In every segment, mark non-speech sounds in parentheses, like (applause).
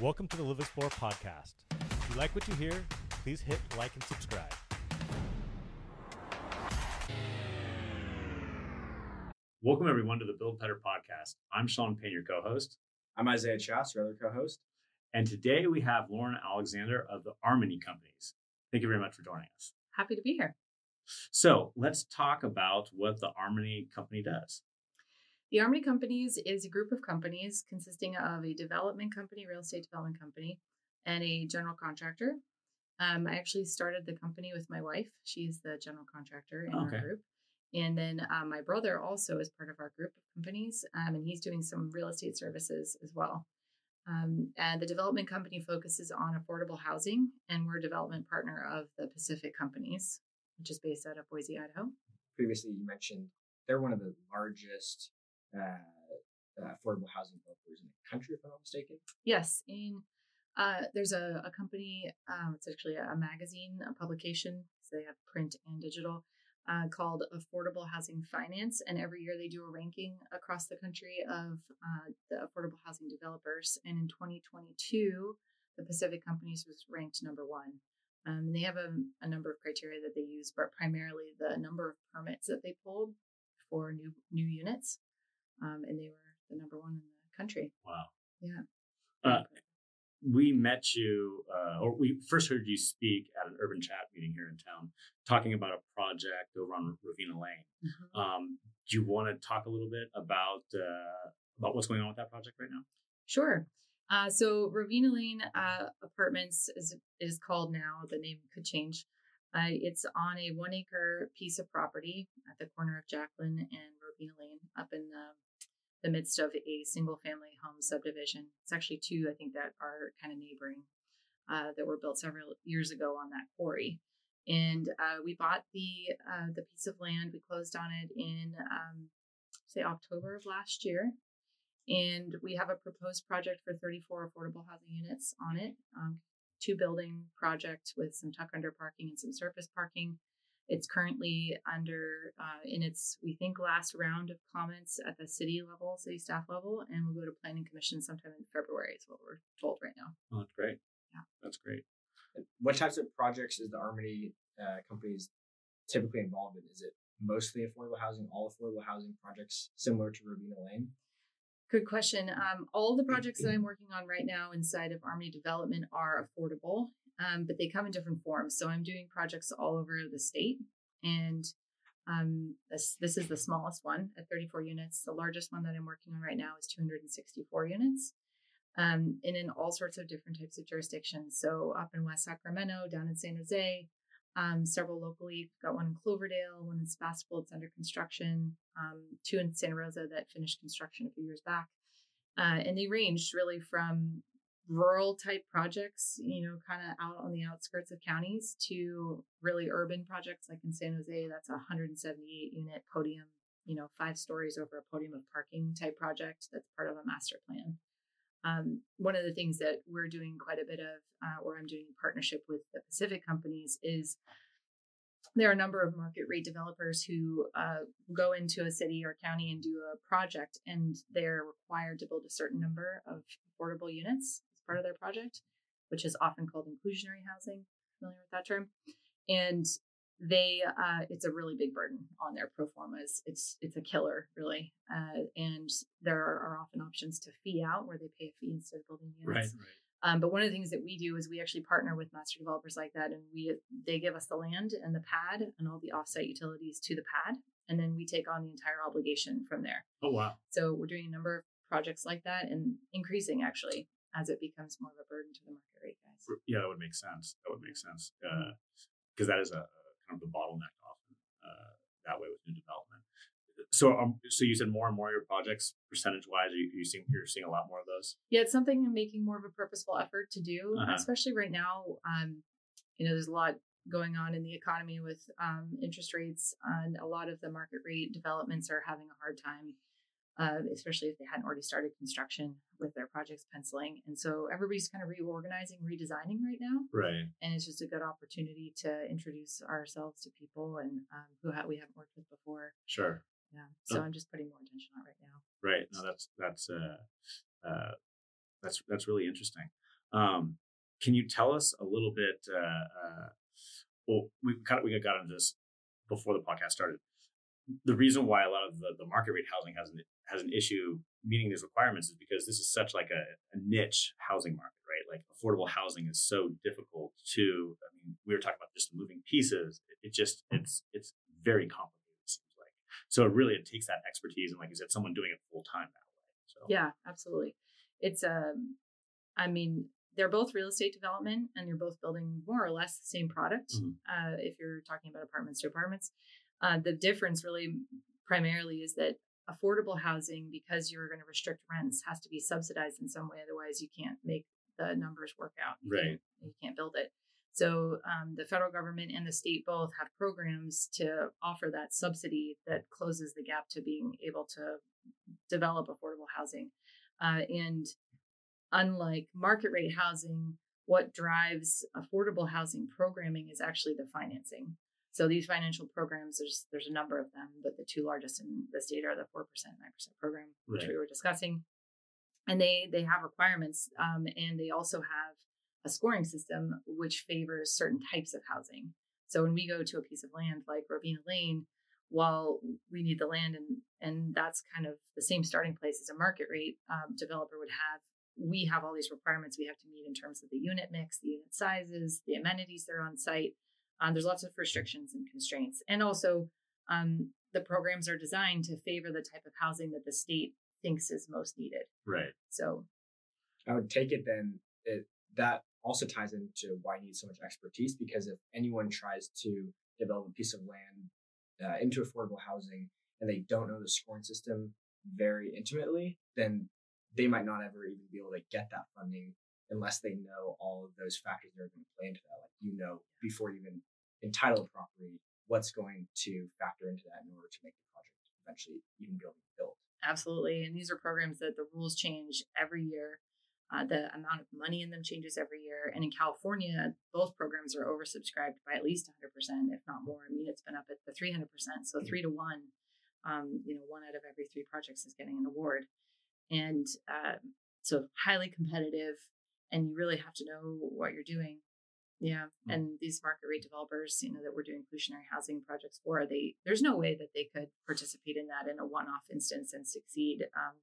Welcome to the Live Explore podcast. If you like what you hear, please hit like and subscribe. Welcome, everyone, to the Build Better podcast. I'm Sean Payne, your co host. I'm Isaiah Chass, your other co host. And today we have Lauren Alexander of the Armony Companies. Thank you very much for joining us. Happy to be here. So let's talk about what the Armony Company does. The Armony Companies is a group of companies consisting of a development company, real estate development company, and a general contractor. Um, I actually started the company with my wife. She's the general contractor in Okay. our group. And then um, my brother also is part of our group of companies, um, and he's doing some real estate services as well. Um, and the development company focuses on affordable housing, and we're a development partner of the Pacific Companies, which is based out of Boise, Idaho. Previously, you mentioned they're one of the largest uh, uh, affordable housing developers in the country, if I'm not mistaken. Yes, in uh, there's a, a company. Um, it's actually a, magazine, a publication. So they have print and digital, uh, called Affordable Housing Finance, and every year they do a ranking across the country of uh, the affordable housing developers. And in 2022, the Pacific Companies was ranked number one. Um, and they have a, a number of criteria that they use, but primarily the number of permits that they pulled for new new units, um, and they were the number one in the country. Wow. Yeah. Uh, we met you, uh, or we first heard you speak at an urban chat meeting here in town, talking about a project over on Ravina Lane. Mhm. Um, do you want to talk a little bit about uh, about what's going on with that project right now? Sure. Uh, so Ravina Lane uh, Apartments is is called now. The name could change. Uh, it's on a one acre piece of property at the corner of Jacqueline and Ravina Lane, up in the, the midst of a single family home subdivision. It's actually two, I think, that are kind of neighboring uh, that were built several years ago on that quarry. And uh, we bought the uh, the piece of land. We closed on it in um, say October of last year and we have a proposed project for 34 affordable housing units on it um, two building project with some tuck under parking and some surface parking it's currently under uh, in its we think last round of comments at the city level city staff level and we'll go to planning commission sometime in february is what we're told right now Oh, that's great. Yeah. that's great. What types of projects is the Armony uh, companies typically involved in? Is it mostly affordable housing, all affordable housing projects similar to Ravina Lane? Good question. Um, all the projects that (clears throat) I'm working on right now inside of Armony Development are affordable, um, but they come in different forms. So I'm doing projects all over the state, and um, this this is the smallest one at 34 units. The largest one that I'm working on right now is 264 units, um, and in all sorts of different types of jurisdictions. So up in West Sacramento, down in San Jose, um, several locally. Got one in Cloverdale, one in Sebastopol. It's under construction. Um, two in Santa Rosa that finished construction a few years back. Uh, and they ranged really from rural type projects, you know, kind of out on the outskirts of counties to really urban projects like in San Jose. That's a 178 unit podium, you know, five stories over a podium of parking type project that's part of a master plan. Um, one of the things that we're doing quite a bit of, uh, or I'm doing in partnership with the Pacific companies, is there are a number of market rate developers who uh, go into a city or county and do a project, and they're required to build a certain number of affordable units part of their project, which is often called inclusionary housing. Familiar with that term? And they, uh, it's a really big burden on their pro formas. It's it's a killer, really. Uh, and there are, are often options to fee out where they pay a fee instead of building units. Right, right. Um, but one of the things that we do is we actually partner with master developers like that, and we they give us the land and the pad and all the offsite utilities to the pad, and then we take on the entire obligation from there. Oh wow. So we're doing a number of projects like that and increasing actually as it becomes more of a burden to the market rate guys. Yeah, that would make sense. That would make sense Mm-hmm. because that is a, a kind of the bottleneck often uh, that way with new development. So, um, so you said more and more of your projects, percentage wise, you, you seeing you're seeing a lot more of those. Yeah, it's something I'm making more of a purposeful effort to do, Uh-huh. especially right now. Um, you know, there's a lot going on in the economy with um, interest rates, and a lot of the market rate developments are having a hard time, uh, especially if they hadn't already started construction with their projects penciling. And so everybody's kind of reorganizing, redesigning right now, Right. and it's just a good opportunity to introduce ourselves to people and um, who ha- we haven't worked with before. Sure. Yeah, so Oh. I'm just putting more attention on it right now. Right. No, that's that's uh, uh, that's that's really interesting. Um, can you tell us a little bit? Uh, uh, well, we kind of we got into this before the podcast started. The reason why a lot of the, the market rate housing has an has an issue meeting these requirements is because this is such like a, a niche housing market, right? Like affordable housing is so difficult to. I mean, we were talking about just moving pieces. It, it just it's it's very complicated. It seems like so. It really it takes that expertise and like you said, someone doing it full time that way. So Yeah, absolutely. It's um, I mean, they're both real estate development, and you're both building more or less the same product. Mhm. Uh, if you're talking about apartments to apartments, uh, the difference really primarily is that affordable housing, because you're going to restrict rents, has to be subsidized in some way. Otherwise, you can't make the numbers work out. You Right. can't- You can't build it. So um, the federal government and the state both have programs to offer that subsidy that closes the gap to being able to develop affordable housing. Uh, and unlike market rate housing, what drives affordable housing programming is actually the financing. So these financial programs, there's there's a number of them, but the two largest in the state are the four percent, nine percent program, which Right. we were discussing, and they they have requirements, um, and they also have a scoring system which favors certain types of housing. So when we go to a piece of land like Rovina Lane, while we need the land and and that's kind of the same starting place as a market rate um, developer would have we have all these requirements we have to meet in terms of the unit mix the unit sizes the amenities that are on site um, there's lots of restrictions and constraints. And also um, the programs are designed to favor the type of housing that the state thinks is most needed. Right, so I would take it then it, that also ties into why you need so much expertise because if anyone tries to develop a piece of land uh, into affordable housing and they don't know the scoring system very intimately, then they might not ever even be able to get that funding unless they know all of those factors that are going to play into that. Like you know before you even entitle property, what's going to factor into that in order to make the project eventually even be able to be built. Absolutely. And these are programs that the rules change every year. Uh, the amount of money in them changes every year. And in California, both programs are oversubscribed by at least 100%, if not more. I mean, it's been up at the 300%. So three to one, um, you know, one out of every three projects is getting an award. And uh, so highly competitive. And you really have to know what you're doing. Yeah. Mm. And these market rate developers, you know, that we're doing inclusionary housing projects for, they there's no way that they could participate in that in a one-off instance and succeed, um,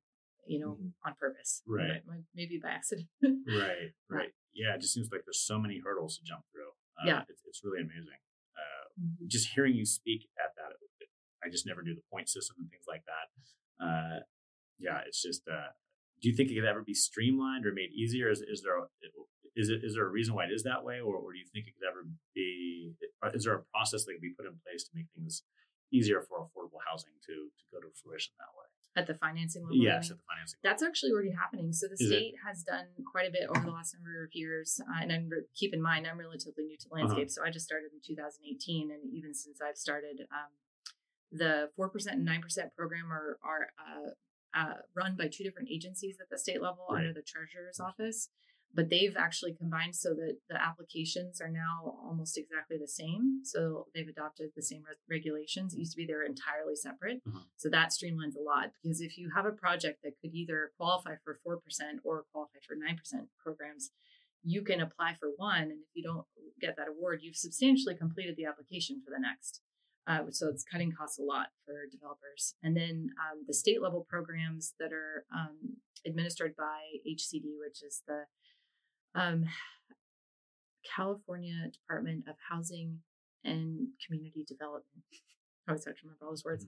you know, Mhm. on purpose. Right. Maybe by accident. (laughs) right, right. Yeah, it just seems like there's so many hurdles to jump through. Uh, Yeah. it's, it's really amazing. Uh, Mhm. just hearing you speak at that, it- I just never knew the point system and things like that. Uh, yeah, it's just. Do you think it could ever be streamlined or made easier? Is, is there a, is it is there a reason why it is that way, or, or do you think it could ever be? Is there a process that could be put in place to make things easier for affordable housing to to go to fruition that way? At the financing level. Yes, at the financing. That's actually already happening. So the Is it? state has done quite a bit over the last number of years. Uh, and I'm, keep in mind, I'm relatively new to Uh-huh. landscape. So I just started in 2018. And even since I've started, um, the 4% and 9% program are, are uh, uh, run by two different agencies at the state level under the treasurer's office. But they've actually combined so that the applications are now almost exactly the same. So they've adopted the same re- regulations. It used to be they're entirely separate. So that streamlines a lot because if you have a project that could either qualify for 4% or qualify for 9% programs, you can apply for one. And if you don't get that award, you've substantially completed the application for the next. Uh, so it's cutting costs a lot for developers. And then um, the state level programs that are um, administered by HCD, which is the um, California Department of Housing and Community Development. I always have to remember all those words.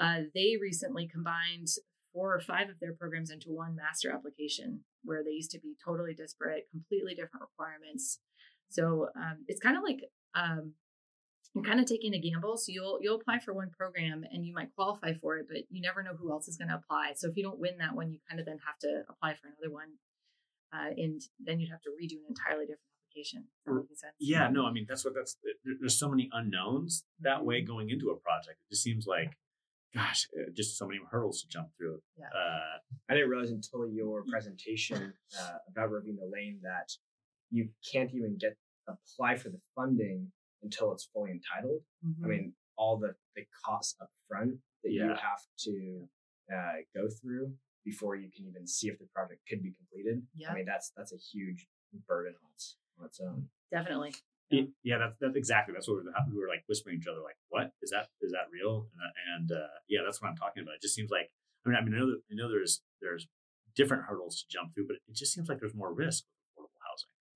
Uh, they recently combined four or five of their programs into one master application where they used to be totally disparate, completely different requirements. So um, it's kind of like um, you're kind of taking a gamble. So you'll you'll apply for one program and you might qualify for it, but you never know who else is going to apply. So if you don't win that one, you kind of then have to apply for another one, uh, and then you'd have to redo an entirely different application. Does that make sense? Yeah, no, I mean that's what that's. There's so many unknowns that way going into a project. It just seems like, gosh, uh, just so many hurdles to jump through. Yeah. Uh, I didn't realize until your presentation uh, about Ravina Lane that you can't even get apply for the funding until it's fully entitled. Mhm. I mean, all the the costs up front that you have to uh, go through before you can even see if the project could be completed. yeah. I mean, that's that's a huge bourbon hunts on its own. Definitely. Yeah, yeah that's that's exactly that's what we were, we were like whispering to each other like what is that is that real and, and uh, yeah that's what I'm talking about. It just seems like I mean I mean I know, that, I know there's there's different hurdles to jump through, but it just seems like there's more risk with affordable housing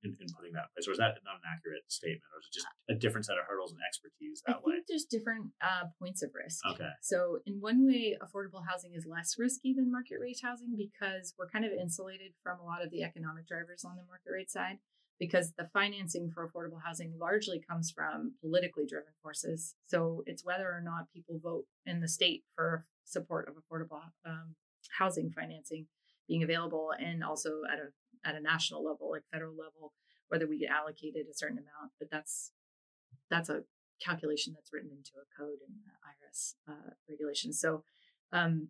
in, in putting that place. Or is that not an accurate statement, or is it just a different set of hurdles and expertise I that way? think there's different uh, points of risk. Okay. So, in one way, affordable housing is less risky than market rate housing because we're kind of insulated from a lot of the economic drivers on the market rate side. Because the financing for affordable housing largely comes from politically driven forces. So, it's whether or not people vote in the state for support of affordable um, housing financing being available, and also at a at a national level, like federal level, whether we get allocated a certain amount. But that's that's a calculation that's written into a code in the IRS uh, regulations. So, um,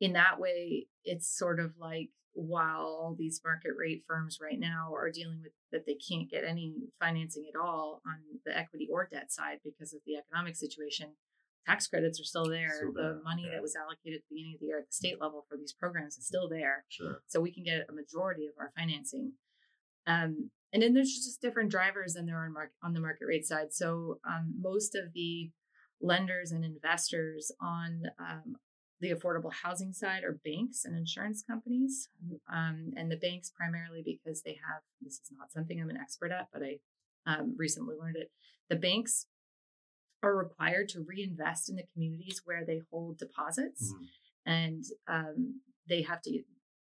in that way, it's sort of like while these market rate firms right now are dealing with that they can't get any financing at all on the equity or debt side because of the economic situation. Tax credits are still there. Still there, the money okay. that was allocated at the beginning of the year at the state level for these programs is still there Sure. so we can get a majority of our financing. Um, and then there's just different drivers than there are on, market, on the market rate side. So um, most of the lenders and investors on um, the affordable housing side are banks and insurance companies, um, and the banks primarily because they have this is not something I'm an expert at, but I um, recently learned it. The banks are required to reinvest in the communities where they hold deposits Mhm. and um, they have to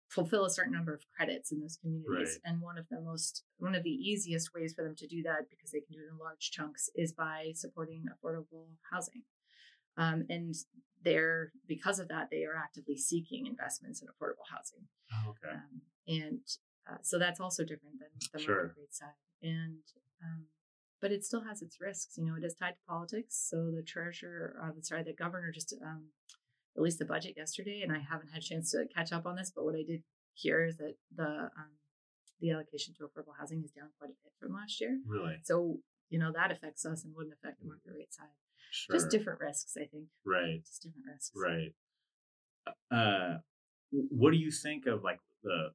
fulfill a certain number of credits in those communities. Right. And one of the most, one of the easiest ways for them to do that, because they can do it in large chunks, is by supporting affordable housing. Um, and they're because of that, they are actively seeking investments in affordable housing. Oh, okay. Um, and uh, so that's also different than the Sure. market rate side. And um, but it still has its risks. You know, it is tied to politics. So the treasurer, uh, sorry, the governor just um, released the budget yesterday, and I haven't had a chance to catch up on this. But what I did hear is that the um, the allocation to affordable housing is down quite a bit from last year. Really? So you know that affects us and wouldn't affect the market rate side. Sure. Just different risks, I think. Right. Just different risks. Right. Uh, what do you think of like the?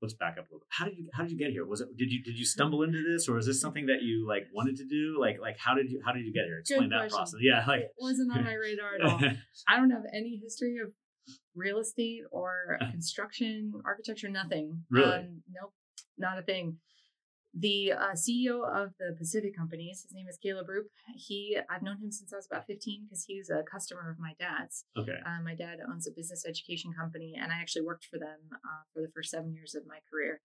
Let's back up a little. bit. How did you How did you get here? Was it Did you Did you stumble into this, or is this something that you like wanted to do? Like Like how did you How did you get here? Explain that process. Yeah. Like. it wasn't on my radar at all. (laughs) I don't have any history of real estate or construction, architecture, nothing. Really? Um, nope, not a thing. The uh, CEO of the Pacific companies, his name is Caleb Roope. He, I've known him since I was about 15 because he was a customer of my dad's. okay. Uh, my dad owns a business education company, and I actually worked for them uh, for the first seven years of my career.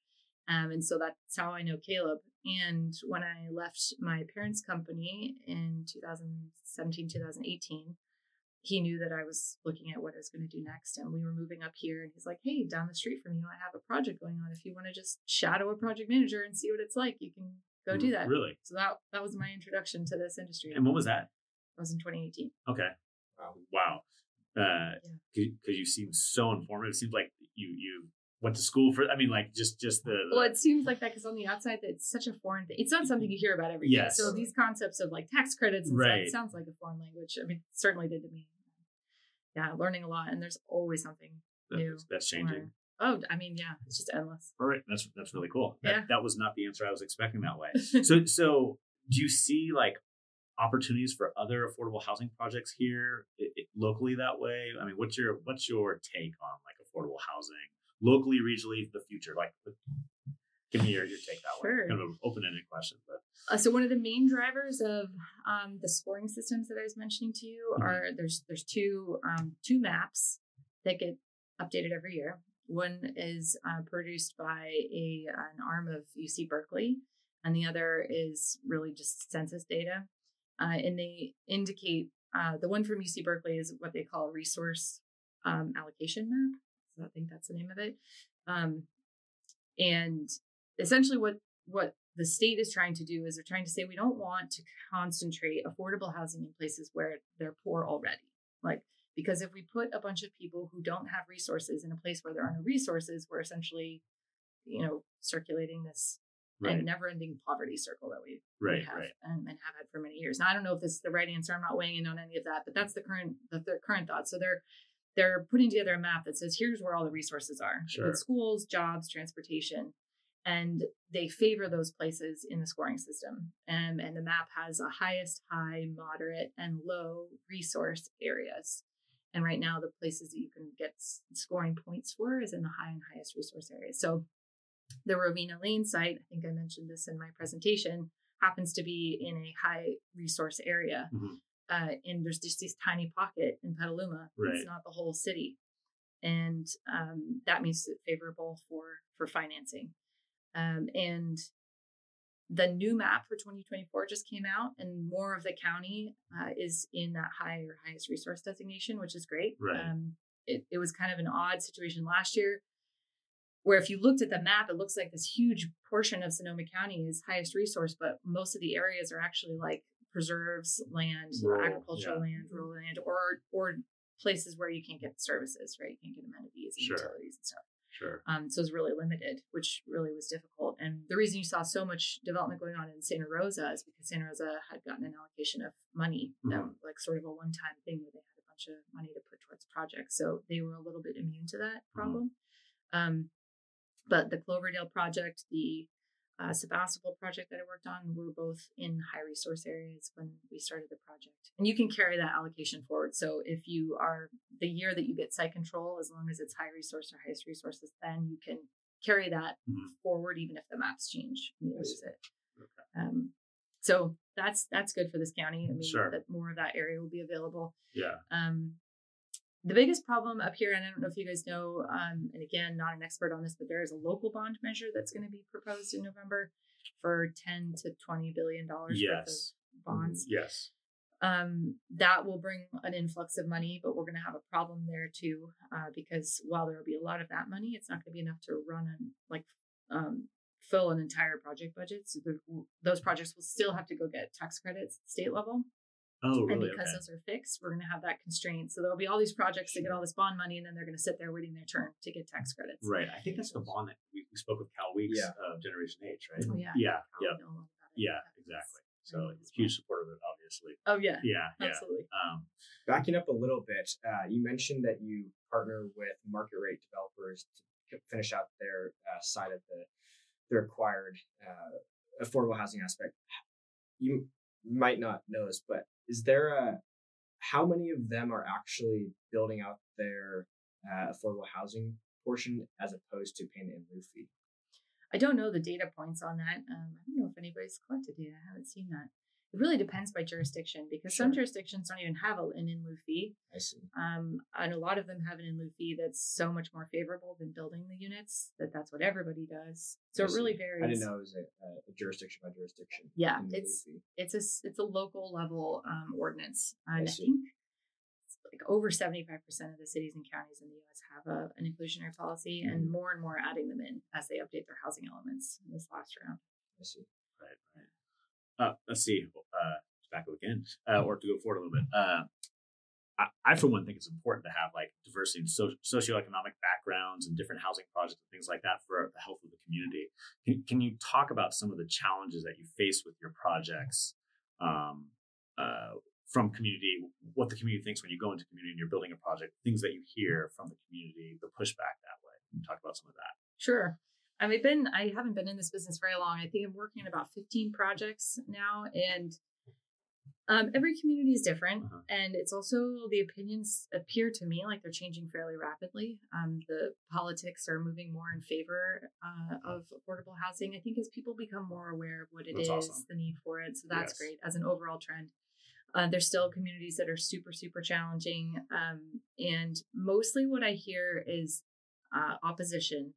Um, and so that's how I know Caleb. And when I left my parents' company in 2017, 2018, he knew that I was looking at what I was going to do next. And we were moving up here, and he's like, Hey, down the street from you, I have a project going on. If you want to just shadow a project manager and see what it's like, you can go do that. Really. So that, that was my introduction to this industry. And what was that? That was in 2018. Okay. Wow. Wow. Uh, because you seem so informative. It seems like you you went to school for. I mean, like just just the. the- Well, it seems like that because on the outside, that it's such a foreign thing. It's not something you hear about every day. Yes. So these concepts of like tax credits and Right. stuff sounds like a foreign language. I mean, certainly did to me. Yeah, learning a lot, and there's always something new. that's, changing. Oh, I mean, yeah, it's just endless. All right, that's that's really cool. That, Yeah. that was not the answer I was expecting that way. (laughs) so so do you see like opportunities for other affordable housing projects here i- i- locally that way? I mean, what's your what's your take on like affordable housing locally, regionally, the future? Like, give me your, your take that way. Sure. Kind of an open ended question, but Uh, so one of the main drivers of um, the scoring systems that I was mentioning to you Mhm. are there's there's two um, two maps that get updated every year. One is uh, produced by a an arm of UC Berkeley, and the other is really just census data, uh, and they indicate uh, the one from UC Berkeley is what they call resource um, allocation map. So I think that's the name of it. Um, and essentially, what what the state is trying to do is they're trying to say we don't want to concentrate affordable housing in places where they're poor already. Like because if we put a bunch of people who don't have resources in a place where there are no resources, we're essentially, you know, circulating this right, and never-ending poverty circle that we, we have right. and, and have had for many years. Now I don't know if this is the right answer. I'm not weighing in on any of that, but that's the current the, the current thought. So they're they're putting together a map that says here's where all the resources are Sure. Schools jobs transportation and they favor those places in the scoring system um, and the map has a highest high moderate and low resource areas and right now the places that you can get scoring points for is in the high and highest resource areas so the Rovina Lane site, I think I mentioned this in my presentation, happens to be in a high resource area. Mhm. Uh, and there's just this tiny pocket in Petaluma. Right. It's not the whole city. And um, that means it favorable for, for financing. Um, and the new map for 2024 just came out, and more of the county uh, is in that high or highest resource designation, which is great. Right. Um, it, it was kind of an odd situation last year where if you looked at the map, it looks like this huge portion of Sonoma County is highest resource, but most of the areas are actually like preserves land, Rural, agricultural yeah. land, rural land, or or places where you can't get services, right? You can't get amenities and Sure. utilities and stuff. Sure. Um, so it's really limited, which really was difficult. And the reason you saw so much development going on in Santa Rosa is because Santa Rosa had gotten an allocation of money, that Mhm. like sort of a one-time thing where they had a bunch of money to put towards projects. So they were a little bit immune to that problem. Um, but the Cloverdale project, the uh, Sebastopol project that I worked on We were both in high resource areas when we started the project. And you can carry that allocation forward. So if you are the year that you get site control, as long as it's high resource or highest resources, then you can carry that Mhm. forward even if the maps change and you lose it. Okay. Um, so that's that's good for this county. I mean, Sure. that more of that area will be available. Yeah. Um, the biggest problem up here, and I don't know if you guys know, um, and again, not an expert on this, but there is a local bond measure that's going to be proposed in November for ten to twenty billion dollars Yes. worth of bonds. Yes. Um, that will bring an influx of money, but we're going to have a problem there too, uh, because while there will be a lot of that money, it's not going to be enough to run and like um, fill an entire project budget. So the, those projects will still have to go get tax credits at state level. Oh, really? And because Okay. those are fixed, we're going to have that constraint. So there'll be all these projects that get all this bond money, and then they're going to sit there waiting their turn to get tax credits. Right. I think that's the bond that we, we spoke with Cal Weeks Yeah. of Generation H, right? Oh yeah. Yeah. I'll Yeah. know all about it. Yeah. Exactly. So good huge well. support of it, obviously. Oh yeah. Yeah. Yeah. Absolutely. Um, Backing up a little bit, uh, you mentioned that you partner with market rate developers to finish out their uh, side of the the acquired uh, affordable housing aspect. You might not know this, but is there a how many of them are actually building out their uh, affordable housing portion as opposed to paying the in lieu fee? I don't know the data points on that. Um, I don't know if anybody's collected data. I haven't seen that. It really depends by jurisdiction because some jurisdictions don't even have a- an in lieu fee. I see. Um, and a lot of them have an in lieu fee that's so much more favorable than building the units that that's what everybody does. So I it really see. varies. I didn't know it was a, a jurisdiction by jurisdiction. Yeah, it's it's a s- it's a local level um, ordinance, and I, see. think it's like over seventy five percent of the cities and counties in the U.S. have a, an inclusionary policy, and Mhm. more and more adding them in as they update their housing elements in this last round. I see. right. Right. Uh, let's see. Uh, back up again, uh, or to go forward a little bit. Uh, I, I, for one, think it's important to have like diversity in so- socioeconomic backgrounds and different housing projects and things like that for the health of the community. Can, can you talk about some of the challenges that you face with your projects um, uh, from community, what the community thinks when you go into community and you're building a project, things that you hear from the community, the pushback that way? Can you talk about some of that? Sure. I mean, been I haven't been in this business very long. I think I'm working on about 15 projects now, and um, every community is different, Uh-huh. and it's also the opinions appear to me like they're changing fairly rapidly. Um, the politics are moving more in favor uh, of affordable housing. I think as people become more aware of what it is, That's awesome. the need for it, so that's Yes. great as an overall trend. Uh, there's still communities that are super super challenging, um, and mostly what I hear is uh, opposition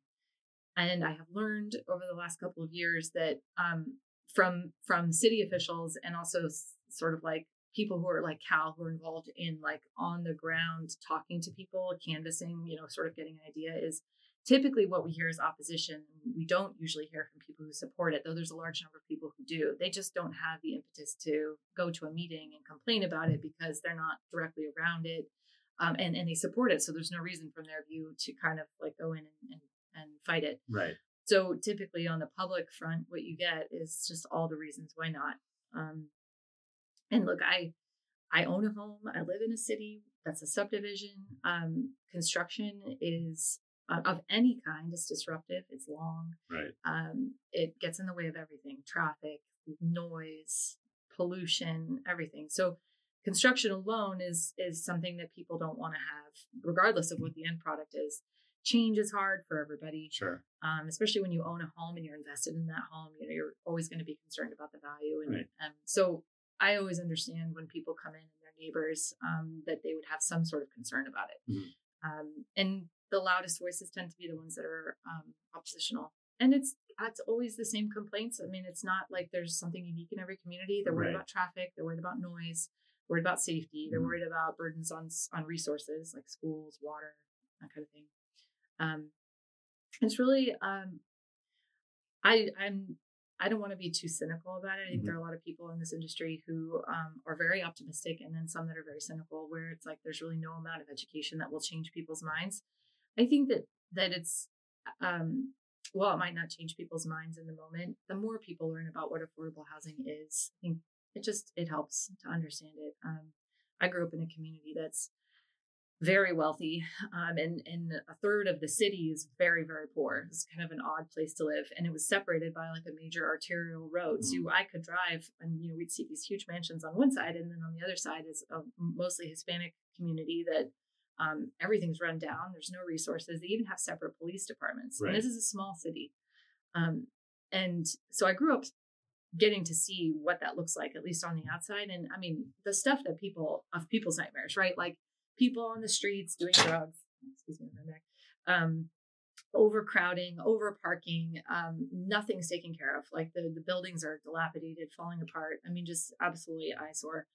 and I have learned over the last couple of years that um, from from city officials and also s- sort of like people who are like Cal who are involved in like on the ground talking to people, canvassing, you know, sort of getting an idea is typically what we hear is opposition. We don't usually hear from people who support it, though there's a large number of people who do. They just don't have the impetus to go to a meeting and complain about it because they're not directly around it. Um, and, and they support it. So there's no reason from their view to kind of like go in and, and, and fight it. Right. So typically on the public front, what you get is just all the reasons why not. Um, and look, I I own a home. I live in a city that's a subdivision. Um, construction is uh, of any kind is disruptive. It's long. Right. Um, it gets in the way of everything: traffic, noise, pollution, everything. So construction alone is is something that people don't want to have, regardless of what the end product is. Change is hard for everybody, Sure. um, especially when you own a home and you're invested in that home. You know, you're always going to be concerned about the value, and Right. um, so I always understand when people come in and their neighbors um, that they would have some sort of concern about it. Mhm. Um, and the loudest voices tend to be the ones that are um, oppositional, and it's that's always the same complaints. I mean, it's not like there's something unique in every community. They're worried Right. about traffic. They're worried about noise. Worried about safety. They're Mhm. worried about burdens on on resources like schools, water, that kind of thing. Um, it's really um, I I'm I don't want to be too cynical about it. I think Mhm. there are a lot of people in this industry who um, are very optimistic, and then some that are very cynical, where it's like there's really no amount of education that will change people's minds. I think that that it's um, while it might not change people's minds in the moment, the more people learn about what affordable housing is, I think it just it helps to understand it. Um, I grew up in a community that's very wealthy, um, and and a third of the city is very very poor. It's kind of an odd place to live, and it was separated by like a major arterial road. So I could drive, and you know we'd see these huge mansions on one side, and then on the other side is a mostly Hispanic community that um, everything's run down. There's no resources. They even have separate police departments. Right. And this is a small city, um, and so I grew up getting to see what that looks like, at least on the outside. And I mean, the stuff that people of people's nightmares, right? Like people on the streets doing drugs. Excuse me, my neck. Um, overcrowding, over parking, um, nothing's taken care of. Like the the buildings are dilapidated, falling apart. I mean, just absolutely eyesore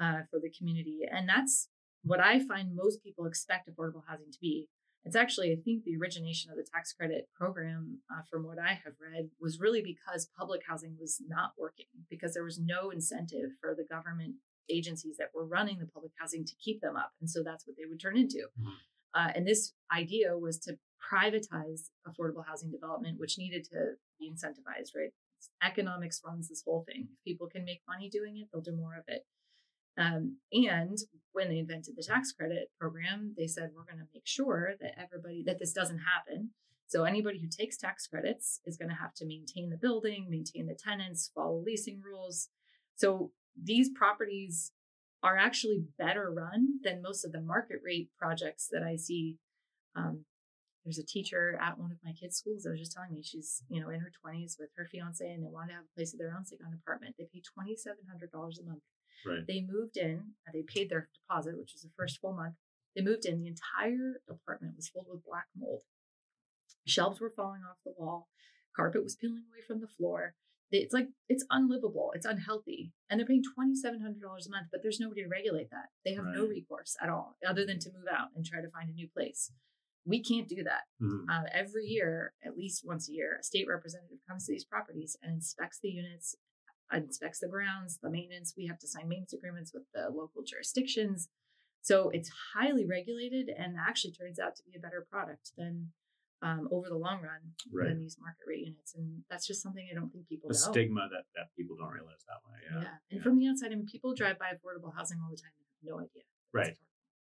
uh, for the community. And that's what I find most people expect affordable housing to be. It's actually, I think, the origination of the tax credit program, uh, from what I have read, was really because public housing was not working because there was no incentive for the government agencies that were running the public housing to keep them up, and so that's what they would turn into. Mhm. Uh, and this idea was to privatize affordable housing development, which needed to be incentivized. Right, economics runs this whole thing. If people can make money doing it, they'll do more of it. Um, and when they invented the tax credit program, they said we're going to make sure that everybody that this doesn't happen. So anybody who takes tax credits is going to have to maintain the building, maintain the tenants, follow leasing rules. So these properties are actually better run than most of the market rate projects that I see. Um, there's a teacher at one of my kids' schools that was just telling me she's, you know, in her 20s with her fiance and they want to have a place of their own. So they got an apartment. They pay $2,700 a month Right. they moved in, uh, they paid their deposit, which was the first full month. They moved in, the entire apartment was filled with black mold. Shelves were falling off the wall, carpet was peeling away from the floor. It's like it's unlivable, it's unhealthy. And they're paying $2,700 a month, but there's nobody to regulate that. They have no recourse at all, other than to move out and try to find a new place. We can't do that. Mhm. Uh, every year, at least once a year, a state representative comes to these properties and inspects the units, inspects the grounds, the maintenance. We have to sign maintenance agreements with the local jurisdictions. So it's highly regulated and actually turns out to be a better product than um, over the long run Right. than these market rate units. And that's just something I don't think people The know. stigma that, that people don't realize that way. Yeah. Yeah. And Yeah. from the outside, I mean, people drive by affordable housing all the time and have no idea. Right.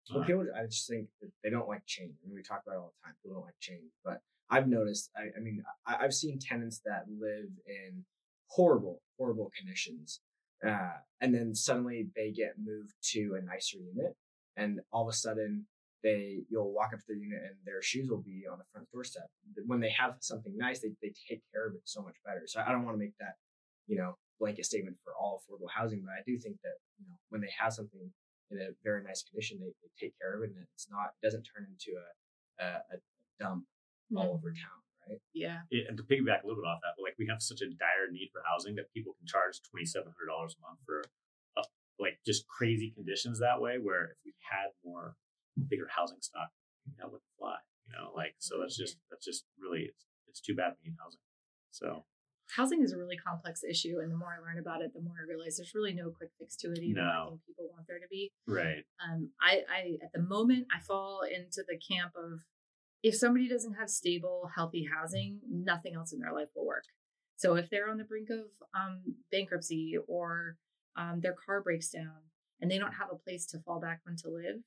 it's. Well, people, I just think they don't like change. I mean, we talk about it all the time. People don't like change, but I've noticed. I, I mean, I, I've seen tenants that live in horrible, horrible conditions, uh, and then suddenly they get moved to a nicer unit, and all of a sudden they you'll walk up to their unit and their shoes will be on the front doorstep. When they have something nice, they they take care of it so much better. So I don't want to make that you know blanket statement for all affordable housing, but I do think that you know when they have something in a very nice condition, they, they take care of it, and it's not it doesn't turn into a a, a dump all over town, right? Yeah. it- and to piggyback a little bit off that, like we have such a dire need for housing that people can charge twenty seven hundred dollars a month for, uh, like just crazy conditions that way. Where if we had more bigger housing stock, that would fly. You know, like so that's just that's just really it's, it's too bad we need housing. So. Housing is a really complex issue and the more i learn about it the more i realize there's really no quick fix to it even though i think people want there to be. Right, um, I, I at the moment i fall into the camp of if somebody doesn't have stable healthy housing nothing else in their life will work. So if they're on the brink of um, bankruptcy or um, their car breaks down and they don't have a place to fall back on to live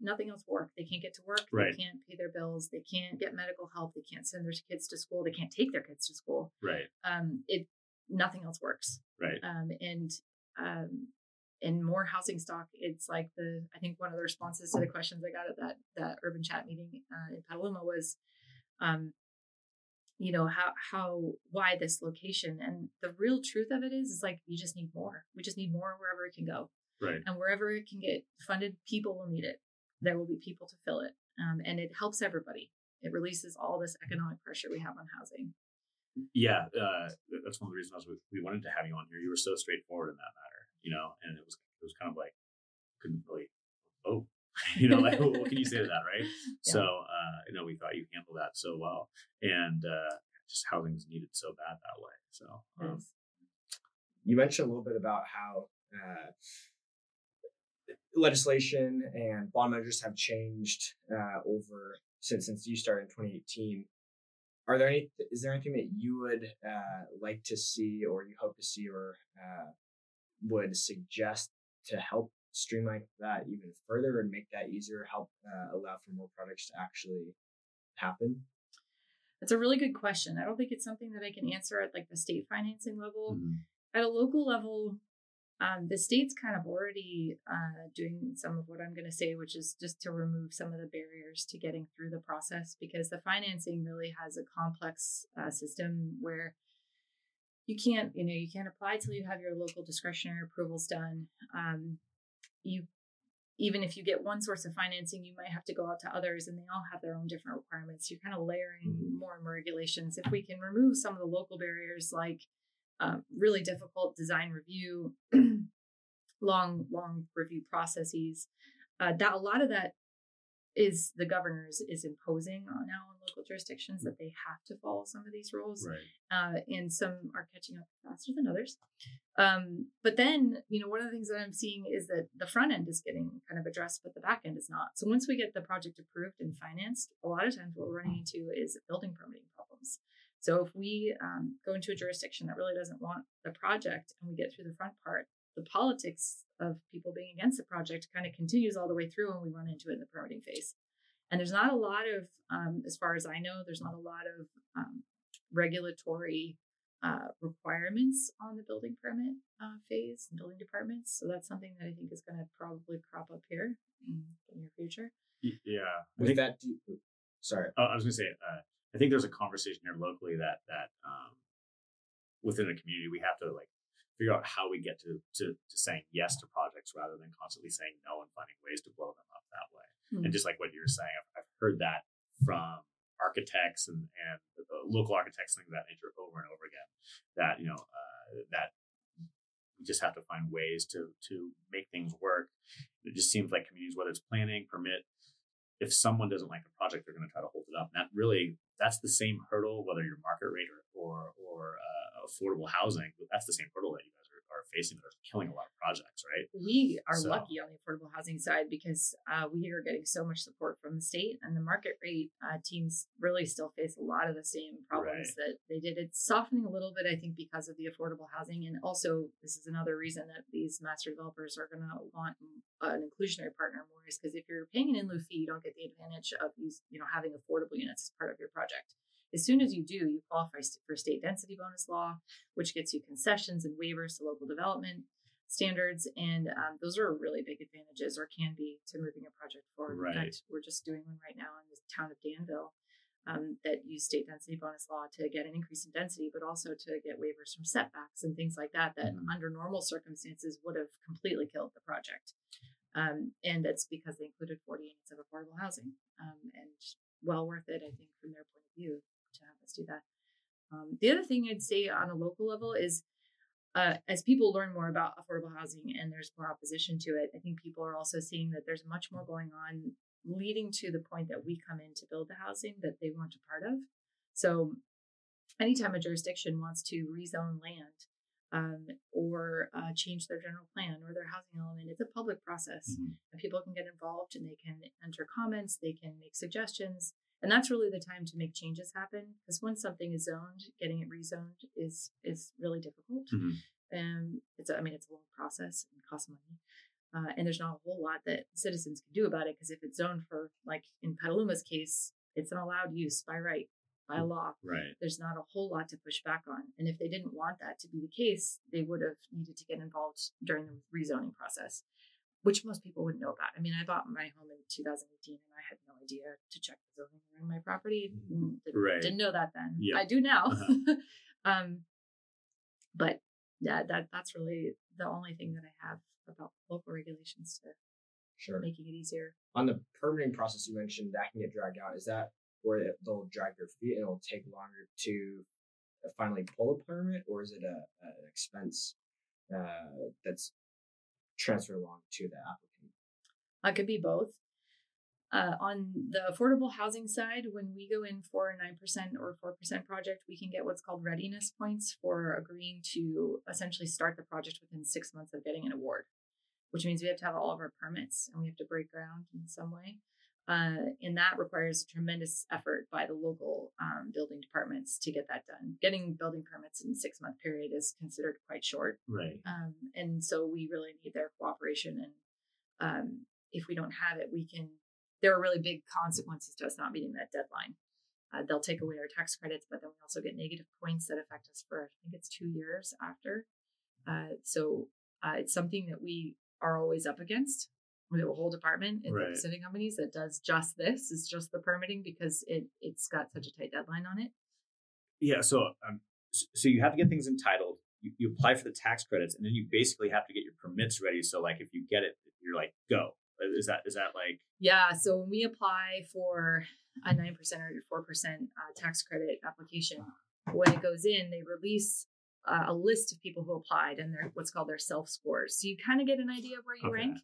nothing else work. They can't get to work. Right. They can't pay their bills. They can't get medical help. They can't send their kids to school. They can't take their kids to school. Right. Um, it nothing else works. Right. Um, and um, and more housing stock. It's like the I think one of the responses to the questions I got at that that urban chat meeting uh, in Petaluma was, um, you know how how why this location and the real truth of it is is like you just need more. We just need more wherever it can go Right. and wherever it can get funded, people will need it. There will be people to fill it, um, and it helps everybody. It releases all this economic pressure we have on housing. Yeah. Uh, that's one of the reasons we, we wanted to have you on here. You were so straightforward in that matter, you know, and it was it was kind of like couldn't really oh (laughs) you know like what can you say to that right (laughs) so uh you know we thought you handled that so well and uh just housing is needed so bad that way so um, You mentioned a little bit about how uh, legislation and bond measures have changed uh, over since since you started in 2018. Are there any? Is there anything that you would uh, like to see, or you hope to see, or uh, would suggest to help streamline that even further and make that easier? Help uh, allow for more products to actually happen. That's a really good question. I don't think it's something that I can answer at like the state financing level. mhm. At a local level, um, the state's kind of already uh, doing some of what I'm going to say, which is just to remove some of the barriers to getting through the process because the financing really has a complex uh, system where you can't, you know, you can't apply till you have your local discretionary approvals done. Um, you even if you get one source of financing, you might have to go out to others and they all have their own different requirements. You're kind of layering Mhm. more and more regulations. If we can remove some of the local barriers like um, really difficult design review, (clears throat) long, long review processes, uh, that a lot of that is the governors is imposing on now on local jurisdictions that they have to follow some of these rules right uh, and some are catching up faster than others. Um, but then, you know, one of the things that I'm seeing is that the front end is getting kind of addressed, but the back end is not. So once we get the project approved and financed, a lot of times what we're running into is building permitting problems. So if we um, go into a jurisdiction that really doesn't want the project and we get through the front part, the politics of people being against the project kind of continues all the way through and we run into it in the permitting phase. And there's not a lot of, um, as far as I know, there's not a lot of um, regulatory uh, requirements on the building permit uh, phase and building departments. So that's something that I think is going to probably crop up here in the near future. Yeah With think- that, do you- sorry. Oh, I was going to say, uh, I think there's a conversation here locally that that um, within a community we have to like figure out how we get to, to to saying yes to projects rather than constantly saying no and finding ways to blow them up that way. Hmm. And just like what you were saying, I've, I've heard that from architects and and the local architects things of that nature over and over again. That you know uh, that we just have to find ways to to make things work. It just seems like communities, whether it's planning, permit, if someone doesn't like a project, they're going to try to hold it up. And that really, that's the same hurdle, whether you're market rate or or, or uh, affordable housing. That's the same hurdle that you are, facing that are killing a lot of projects, right? We are So- lucky on the affordable housing side because uh, we are getting so much support from the state, and the market rate uh, teams really still face a lot of the same problems that they did. It's softening a little bit, I think, because of the affordable housing, and also this is another reason that these master developers are going to want an inclusionary partner more, is because if you're paying an in lieu fee, you don't get the advantage of these, you know, having affordable units as part of your project. As soon as you do, you qualify for state density bonus law, which gets you concessions and waivers to local development standards, and um, those are really big advantages, or can be, to moving a project forward. Right. In fact, we're just doing one right now in the town of Danville um, that use state density bonus law to get an increase in density, but also to get waivers from setbacks and things like that. That Mhm. under normal circumstances would have completely killed the project. Um, and that's because they included 40 units of affordable housing, um, and well worth it, I think, from their point of view to have us do that. Um, the other thing I'd say on a local level is uh, as people learn more about affordable housing and there's more opposition to it, I think people are also seeing that there's much more going on, leading to the point that we come in to build the housing that they weren't a part of. So, anytime a jurisdiction wants to rezone land um, or uh, change their general plan or their housing element, it's a public process and people can get involved and they can enter comments, they can make suggestions. And that's really the time to make changes happen because once something is zoned, getting it rezoned is is really difficult. Mhm. And it's a- I mean it's a long process and costs money. Uh, and there's not a whole lot that citizens can do about it because if it's zoned for, like in Petaluma's case, it's an allowed use by right, by law. Right. There's not a whole lot to push back on. And if they didn't want that to be the case, they would have needed to get involved during the rezoning process, which most people wouldn't know about. I mean, I bought my home in 2018 and I had no idea to check the zoning around my property. Mm, Didn't, Right. didn't know that then. Yeah. I do now. Uh-huh. (laughs) um, but yeah, that that's really the only thing that I have about local regulations to Sure. making it easier. On the permitting process you mentioned, that can get dragged out. Is that where they'll drag their feet and it'll take longer to uh, finally pull a permit, or is it a, a an expense uh, that's transferred along to the applicant? It could be both. Uh, on the affordable housing side, when we go in for a 9% or 4% project, we can get what's called readiness points for agreeing to essentially start the project within six months of getting an award, which means we have to have all of our permits and we have to break ground in some way. Uh, and that requires a tremendous effort by the local um, building departments to get that done. Getting building permits in a six month period is considered quite short. Right. Um, and so we really need their cooperation. And um, if we don't have it, we can, there are really big consequences to us not meeting that deadline. Uh, they'll take away our tax credits, but then we also get negative points that affect us for, I think it's two years after. Uh, so uh, it's something that we are always up against. We have a whole department in Right. the Pacific companies that does just this. It's just the permitting because it it's got such a tight deadline on it. Yeah. So, um, so you have to get things entitled. You, you apply for the tax credits, and then you basically have to get your permits ready. So, like, if you get it, you're like, go. Uh, Is that is that like? Yeah, so when we apply for a nine percent or four percent uh, tax credit application, when it goes in, they release uh, a list of people who applied and their what's called their self scores. So you kind of get an idea of where you Okay. rank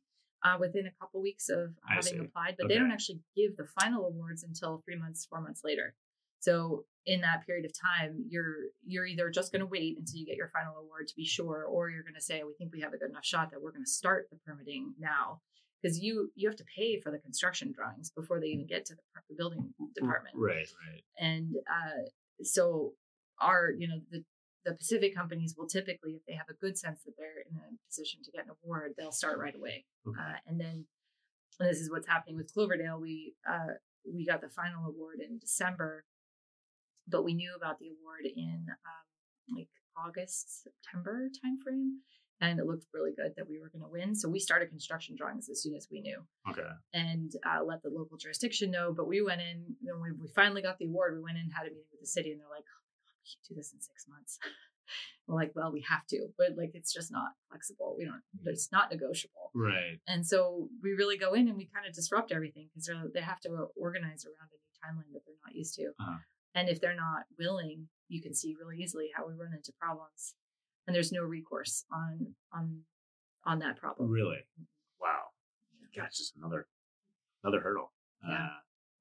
uh, within a couple weeks of having applied, but they don't actually give the final awards until three months, four months later. So in that period of time, you're you're either just going to wait until you get your final award to be sure, or you're going to say, we think we have a good enough shot that we're going to start the permitting now, because you you have to pay for the construction drawings before they even get to the, the building department Right. Right. and uh, so our you know the the Pacific companies will typically, if they have a good sense that they're in a position to get an award, they'll start right away. Okay. Uh, and then, and this is what's happening with Cloverdale. We uh, we got the final award in December, but we knew about the award in um, like August September timeframe, and it looked really good that we were going to win. So we started construction drawings as soon as we knew Okay. and uh, let the local jurisdiction know. But we went in, when we, we finally got the award, we went in, had a meeting with the city, and they're like, my God, we can't do this in six months. (laughs) We're like, well, we have to, but like, it's just not flexible. We don't, it's not negotiable. Right. And so we really go in and we kind of disrupt everything because they have to organize around a new timeline that they're not used to. Uh-huh. And if they're not willing, you can see really easily how we run into problems. And there's no recourse on on on that problem. Really. Wow. God, it's just another another hurdle. Yeah. Uh,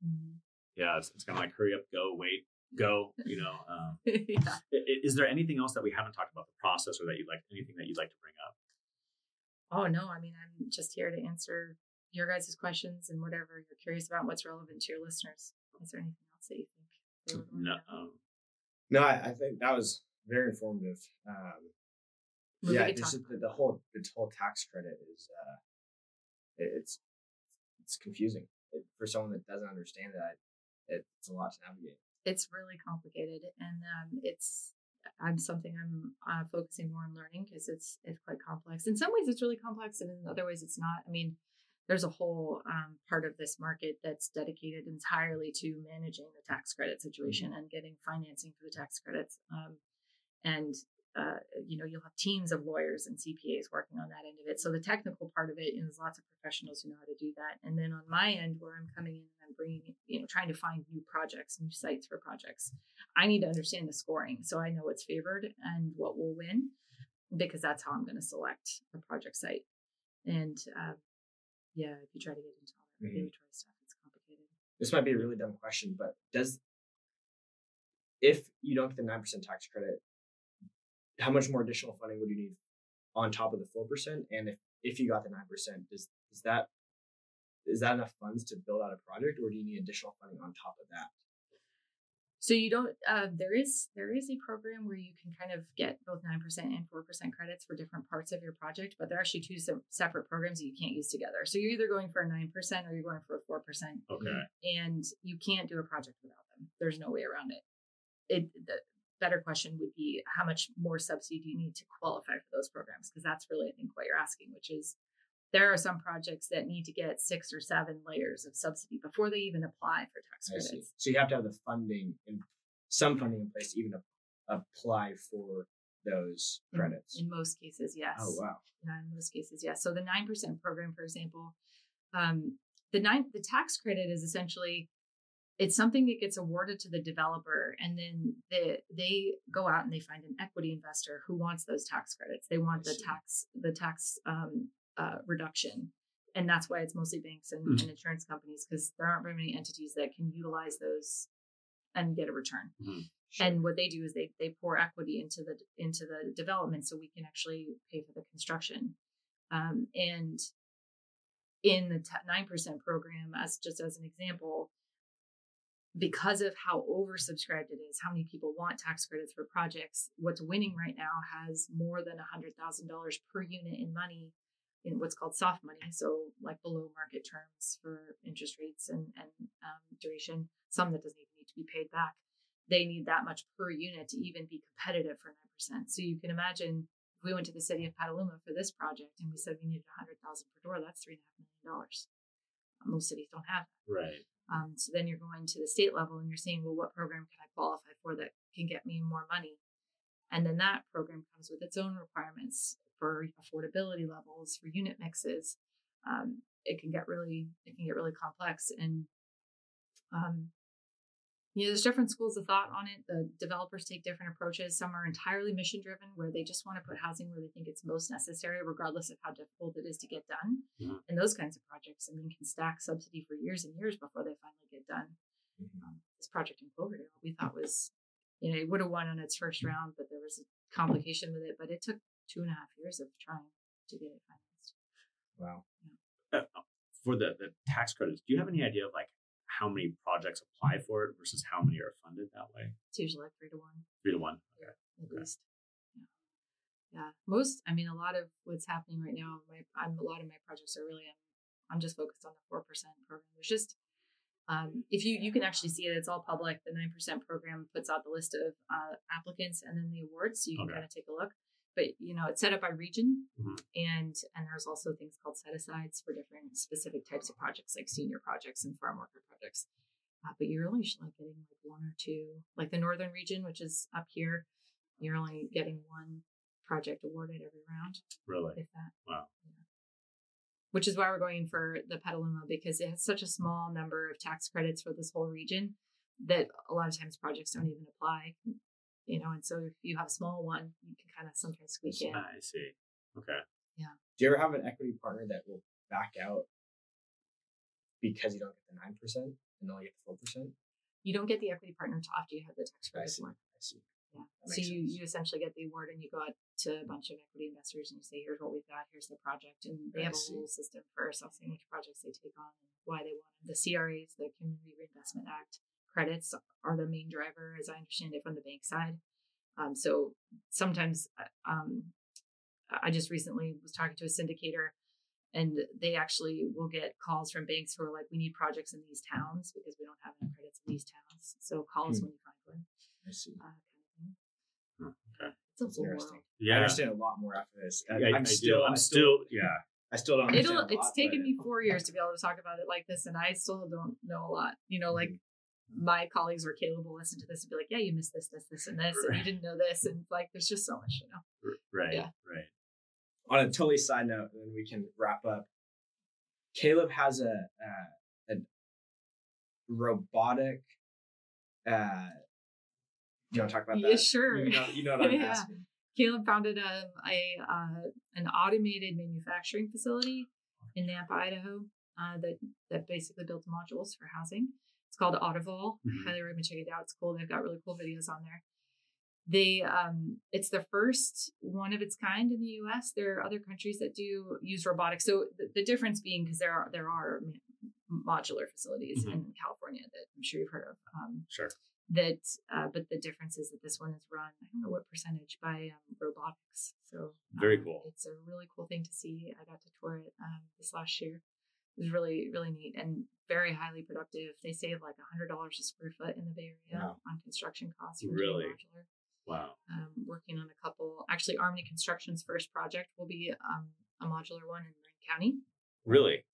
Mhm. yeah. It's, it's kind of like hurry up, go, wait, go. You know. Um, (laughs) yeah. i- i- is there anything else that we haven't talked about the process, or that you'd like anything that you'd like to bring up? Oh no, I mean I'm just here to answer your guys' questions and whatever you're curious about, what's relevant to your listeners. Is there anything else that you think they would want No. Um, No, I, I think that was very informative. Um, Well, yeah, this is, the, the whole the whole tax credit is uh, it- it's it's confusing it, for someone that doesn't understand that. It's a lot to navigate. It's really complicated and um, it's i'm something i'm uh, focusing more on learning because it's it's quite complex. In some ways it's really complex and in other ways it's not. I mean there's a whole um, part of this market that's dedicated entirely to managing the tax credit situation and getting financing for the tax credits um, and uh, you know you'll have teams of lawyers and cpas working on that end of it. So the technical part of it is lots of professionals who know how to do that. And then on my end where i'm coming in and i'm bringing you know trying to find new projects new sites for projects i need to understand the scoring. So i know what's favored and what will win because that's how i'm going to select a project site. And uh, yeah if you try to get into all that Mhm. regulatory stuff it's complicated. This might be a really dumb question, but does if you don't get the nine percent tax credit, how much more additional funding would you need on top of the four percent? And if if you got the nine percent, does is that is that enough funds to build out a project, or do you need additional funding on top of that? So you don't. Uh, there is there is a program where you can kind of get both nine percent and four percent credits for different parts of your project, but they're actually two se- separate programs that you can't use together. So you're either going for a nine percent or you're going for a four percent, Okay. and you can't do a project without them. There's no way around it. It the better question would be how much more subsidy do you need to qualify for those programs? Because that's really I think what you're asking, which is there are some projects that need to get six or seven layers of subsidy before they even apply for tax I see. credits. So you have to have the funding and some funding in place to even apply for those In- credits. In, most cases, yes. oh wow. Yeah, in most cases, yes. So the nine percent program, for example, um, the nine the tax credit is essentially it's something that gets awarded to the developer, and then the they go out and they find an equity investor who wants those tax credits. They want the tax the tax um, uh, reduction, and that's why it's mostly banks and, Mhm. and insurance companies because there aren't very many entities that can utilize those and get a return. Sure. And what they do is they they pour equity into the into the development so we can actually pay for the construction. Um, and in the nine percent program, as just as an example, because of how oversubscribed it is, how many people want tax credits for projects, what's winning right now has more than hundred thousand dollars per unit in money in what's called soft money, so like below market terms for interest rates and and um, duration. Some that doesn't even need to be paid back they need that much per unit to even be competitive for 9%. So you can imagine if we went to the city of Petaluma for this project and we said we needed 100000 per door, that's $3.5 million. Most cities don't have that. Right. Um, so then you're going to the state level and you're saying, well, what program can I qualify for that can get me more money? And then that program comes with its own requirements for affordability levels, for unit mixes. Um, it can get really, it can get really complex. And um, you know, there's different schools of thought on it. The developers take different approaches. Some are entirely mission driven, where they just want to put housing where they think it's most necessary, regardless of how difficult it is to get done. Mhm. And those kinds of projects, I mean, can stack subsidy for years and years before they finally get done. Mhm. Um, this project in Cloverdale, we thought was, you know, it would have won on its first round, but there was a complication with it. But it took two and a half years of trying to get it financed. Wow. Uh, for the, the tax credits, do you have any idea of like how many projects apply for it versus how many are funded that way? It's usually like three to one. Three to one. Okay. at Okay. least. Yeah. yeah. Most, I mean, a lot of what's happening right now, my, I'm a lot of my projects are really, I'm, I'm just focused on the four percent program. There's just, um, if you you can actually see it, it's all public. The nine percent program puts out the list of uh, applicants and then the awards, so you can Okay. kind of take a look. But you know, it's set up by region, Mhm. and and there's also things called set asides for different specific types of projects, like senior projects and farm worker projects. Uh, but you're only like getting like one or two, like the northern region, which is up here. You're only getting one project awarded every round, Really? if that. Wow. Which is why we're going for the Petaluma because it has such a small number of tax credits for this whole region that a lot of times projects don't even apply. You know, and so if you have a small one, you can kind of sometimes squeak in. I see. Okay. Yeah. Do you ever have an equity partner that will back out because you don't get the nine percent and only get the four percent? You don't get the equity partner until after you have the tax I credits see. I see. Yeah. That So you, sense. you essentially get the award and you go out to a bunch of equity investors and you say, here's what we've got, here's the project. And they I have a whole system for assessing which projects they take on and why they want them. The CRAs, the Community Reinvestment Act credits are the main driver, as I understand it, from the bank side. Um, so sometimes uh, um, I just recently was talking to a syndicator and they actually will get calls from banks who are like, we need projects in these towns because we don't have any credits in these towns. So call us Hmm. when you find one I see. uh, kind of thing. Huh, okay. It's a whole interesting. world. I understand a lot more after this. I, Yeah, I I'm do. still. I'm I still. Yeah. I still don't. Understand It'll. a It's taken but- me four (laughs) years to be able to talk about it like this, and I still don't know a lot. You know, like my colleagues or Caleb will listen to this and be like, "Yeah, you missed this, this, this, and this, and you didn't know this," and like, there's just so much you know. Right. Yeah. Right. on a totally side note, and then we can wrap up. Caleb has a uh, a robotic. Uh, do you want to talk about that? Yeah, sure. You know, you know what (laughs) I'm Yeah. asking. Caleb founded a, a uh, an automated manufacturing facility in Nampa, Idaho, uh, that that basically builds modules for housing. It's called Autovol. Mhm. Highly recommend checking it out. It's cool. They've got really cool videos on there. They um, it's the first one of its kind in the U.S. There are other countries that do use robotics. So the, the difference being because there are there are modular facilities Mhm. in California that I'm sure you've heard of. Um, Sure. that uh, but the difference is that this one is run i don't know what percentage by um, robotics so Very um, cool. it's a really cool thing to see i got to tour it um, this last year it was really really neat and very highly productive they save like a hundred dollars a square foot in the bay area Wow. on construction costs for Really? modular Wow. um, working on a couple actually Armony construction's first project will be um, a modular one in marin county Really?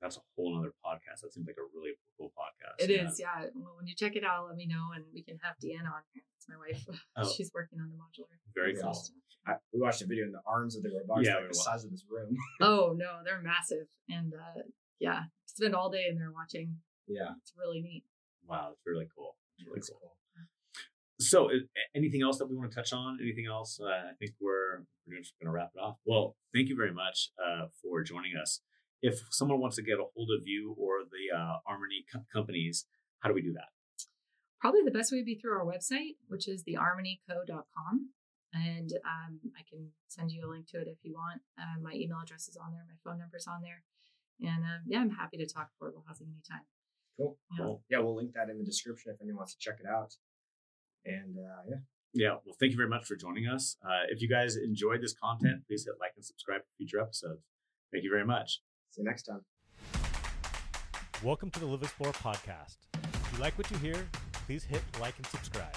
Yeah. That's a whole other podcast. That seems like a really cool podcast. It is, yeah. Well, when you check it out, let me know, and we can have Deanna on here. It's my wife. (laughs) Oh. She's working on the modular. Very cool. stuff. I, we watched a video in the arms of the robots Yeah, like the wa- size of this room. (laughs) Oh no, they're massive, and uh, yeah, spend all day in there watching. yeah, It's really neat. Wow, it's really cool. It's really It's cool. So, anything else that we want to touch on? Anything else? Uh, I think we're we're just going to wrap it off. Well, thank you very much uh, for joining us. If someone wants to get a hold of you or the uh, Armony co- companies, how do we do that? Probably the best way would be through our website, which is theharmonyco.com. And um, I can send you a link to it if you want. Uh, my email address is on there. My phone number's on there. And um, yeah, I'm happy to talk affordable housing anytime. cool. Yeah. Cool. Yeah, we'll link that in the description if anyone wants to check it out. And uh, yeah, Yeah. Well, thank you very much for joining us. Uh, if you guys enjoyed this content, please hit like and subscribe for future episodes. Thank you very much. See you next time. Welcome to the Live Explore podcast. If you like what you hear, please hit like and subscribe.